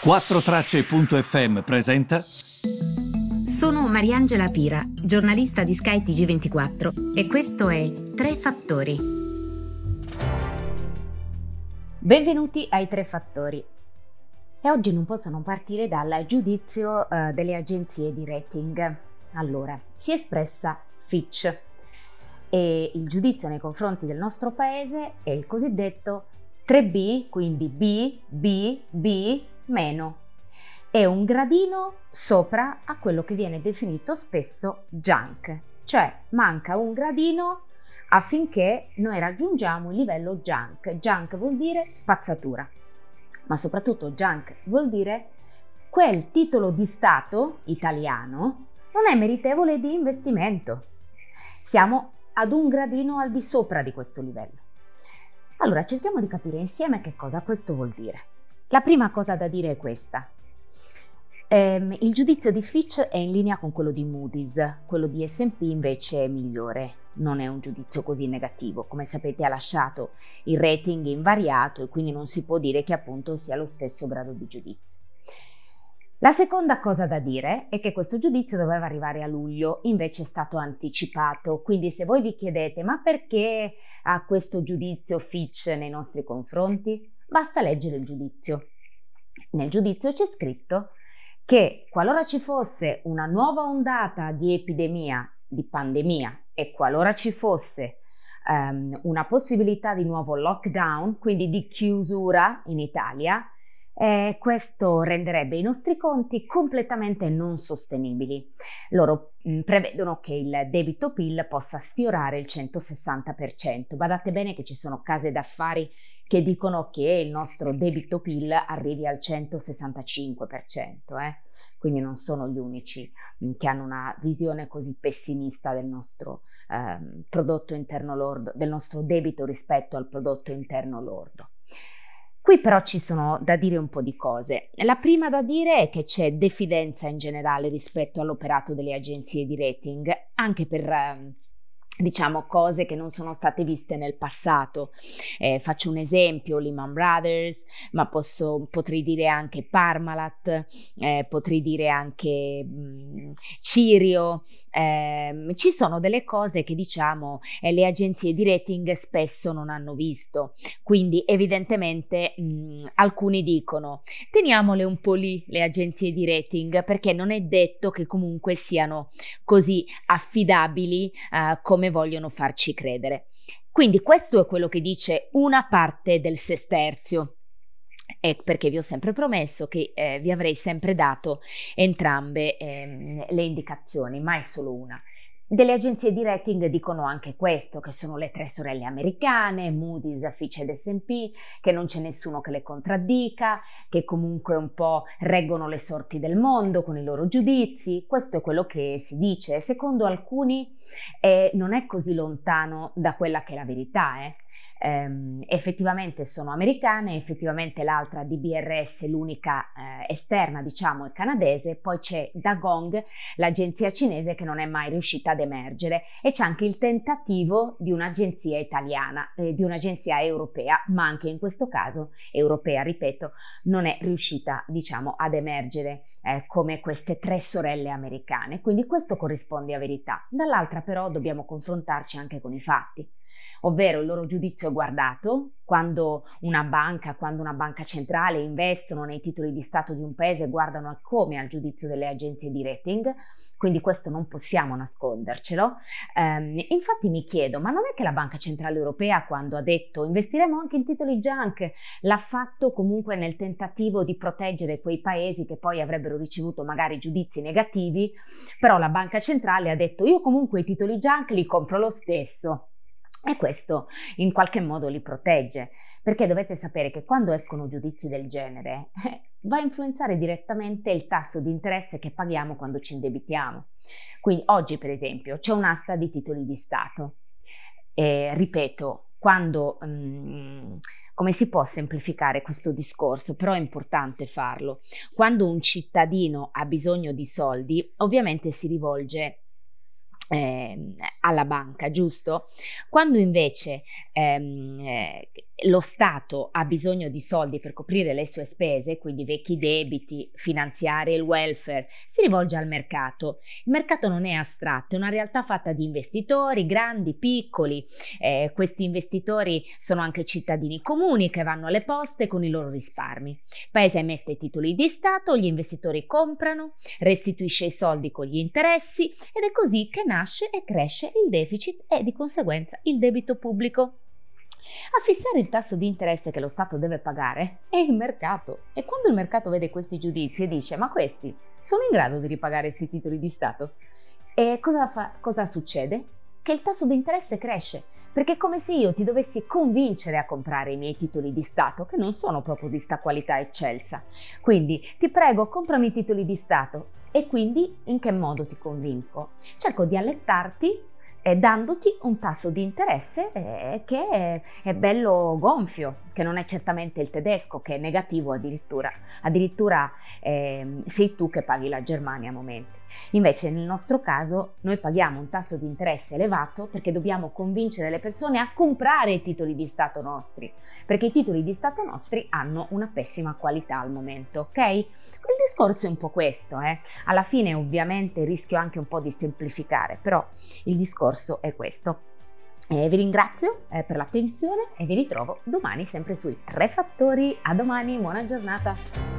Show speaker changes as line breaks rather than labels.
4Tracce.fm presenta.
Sono Mariangela Pira, giornalista di Sky TG24 e questo è Tre Fattori. Benvenuti ai Tre Fattori. E oggi non posso non partire dal giudizio uh, delle agenzie di rating. Allora, si è espressa Fitch e il giudizio nei confronti del nostro paese è il cosiddetto 3B, quindi B, B, B, meno. È un gradino sopra a quello che viene definito spesso junk, cioè manca un gradino affinché noi raggiungiamo il livello junk. Junk vuol dire spazzatura, ma soprattutto junk vuol dire quel titolo di Stato italiano non è meritevole di investimento. Siamo ad un gradino al di sopra di questo livello. Allora cerchiamo di capire insieme che cosa questo vuol dire. La prima cosa da dire è questa. Ehm, il giudizio di Fitch è in linea con quello di Moody's, quello di SP invece è migliore, non è un giudizio così negativo. Come sapete ha lasciato il rating invariato e quindi non si può dire che appunto sia lo stesso grado di giudizio. La seconda cosa da dire è che questo giudizio doveva arrivare a luglio, invece è stato anticipato, quindi se voi vi chiedete ma perché ha questo giudizio Fitch nei nostri confronti? Basta leggere il giudizio. Nel giudizio c'è scritto che qualora ci fosse una nuova ondata di epidemia, di pandemia, e qualora ci fosse um, una possibilità di nuovo lockdown, quindi di chiusura in Italia, eh, questo renderebbe i nostri conti completamente non sostenibili. Loro mh, prevedono che il debito PIL possa sfiorare il 160%. Badate bene che ci sono case d'affari che dicono che il nostro debito PIL arrivi al 165%, eh? quindi non sono gli unici mh, che hanno una visione così pessimista del nostro eh, prodotto interno lordo, del nostro debito rispetto al prodotto interno lordo. Qui però ci sono da dire un po' di cose. La prima da dire è che c'è diffidenza in generale rispetto all'operato delle agenzie di rating, anche per ehm, diciamo cose che non sono state viste nel passato. Eh, faccio un esempio, Lehman Brothers, ma posso, potrei dire anche Parmalat, eh, potrei dire anche mh, mm, Cirio. Eh, ci sono delle cose che diciamo eh, le agenzie di rating spesso non hanno visto. Quindi evidentemente mh, mm, alcuni dicono teniamole un po' lì le agenzie di rating perché non è detto che comunque siano così affidabili eh, come come vogliono farci credere. Quindi questo è quello che dice una parte del sesterzio. E perché vi ho sempre promesso che eh, vi avrei sempre dato entrambe eh, le indicazioni, mai solo una. Delle agenzie di rating dicono anche questo, che sono le tre sorelle americane, Moody's, Fitch ed S&P, che non c'è nessuno che le contraddica, che comunque un po' reggono le sorti del mondo con i loro giudizi. Questo è quello che si dice. Secondo alcuni eh, non è così lontano da quella che è la verità. Eh ehm, effettivamente sono americane, effettivamente l'altra DBRS, l'unica eh, esterna diciamo è canadese, poi c'è Dagong, l'agenzia cinese che non è mai riuscita ad emergere e c'è anche il tentativo di un'agenzia italiana, eh, di un'agenzia europea, ma anche in questo caso europea, ripeto, non è riuscita diciamo ad emergere eh, come queste tre sorelle americane, quindi questo corrisponde a verità. Dall'altra però dobbiamo confrontarci anche con i fatti ovvero il loro giudizio è guardato quando una banca, quando una banca centrale investono nei titoli di Stato di un paese, guardano a come al giudizio delle agenzie di rating, quindi questo non possiamo nascondercelo. Um, infatti mi chiedo, ma non è che la Banca Centrale Europea quando ha detto investiremo anche in titoli junk, l'ha fatto comunque nel tentativo di proteggere quei paesi che poi avrebbero ricevuto magari giudizi negativi, però la Banca Centrale ha detto io comunque i titoli junk li compro lo stesso. E questo in qualche modo li protegge, perché dovete sapere che quando escono giudizi del genere eh, va a influenzare direttamente il tasso di interesse che paghiamo quando ci indebitiamo. Quindi oggi per esempio c'è un'asta di titoli di Stato. E, ripeto, quando... Um, come si può semplificare questo discorso? Però è importante farlo. Quando un cittadino ha bisogno di soldi, ovviamente si rivolge eh, alla banca, giusto? Quando invece ehm, eh, lo Stato ha bisogno di soldi per coprire le sue spese, quindi vecchi debiti, finanziare il welfare, si rivolge al mercato. Il mercato non è astratto, è una realtà fatta di investitori, grandi, piccoli. Eh, questi investitori sono anche cittadini comuni che vanno alle poste con i loro risparmi. Il paese emette titoli di Stato, gli investitori comprano, restituisce i soldi con gli interessi ed è così che nasce e cresce il deficit e di conseguenza il debito pubblico. A fissare il tasso di interesse che lo Stato deve pagare è il mercato e quando il mercato vede questi giudizi e dice ma questi sono in grado di ripagare questi titoli di Stato? E cosa, fa, cosa succede? Che il tasso di interesse cresce perché è come se io ti dovessi convincere a comprare i miei titoli di Stato, che non sono proprio di sta qualità eccelsa. Quindi ti prego, comprami i titoli di Stato. E quindi in che modo ti convinco? Cerco di allettarti dandoti un tasso di interesse eh, che è, bello gonfio, che non è certamente il tedesco, che è negativo addirittura. Addirittura eh, sei tu che paghi la Germania a momenti. Invece nel nostro caso noi paghiamo un tasso di interesse elevato perché dobbiamo convincere le persone a comprare i titoli di Stato nostri, perché i titoli di Stato nostri hanno una pessima qualità al momento, ok? Il discorso è un po' questo, eh? Alla fine ovviamente rischio anche un po' di semplificare, però il discorso è questo. Eh, vi ringrazio eh, per l'attenzione e vi ritrovo domani sempre sui tre fattori. A domani, buona giornata!